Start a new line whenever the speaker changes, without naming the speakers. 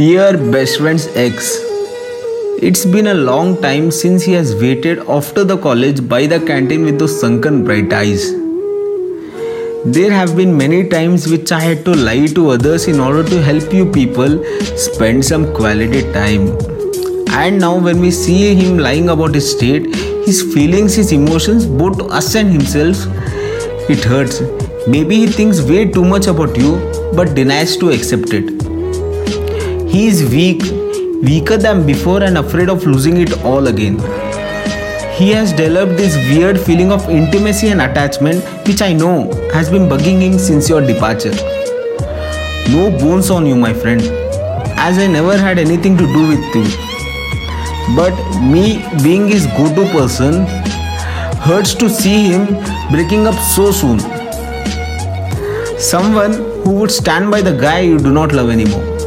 Dear best friend's ex, it's been a long time since he has waited after the college by the canteen with those sunken bright eyes. There have been many times which I had to lie to others in order to help you people spend some quality time. And now, when we see him lying about his state, his feelings, his emotions, both to us and himself, it hurts. Maybe he thinks way too much about you but denies to accept it. He is weak, weaker than before, and afraid of losing it all again. He has developed this weird feeling of intimacy and attachment, which I know has been bugging him since your departure. No bones on you, my friend, as I never had anything to do with you. But me being his go to person hurts to see him breaking up so soon. Someone who would stand by the guy you do not love anymore.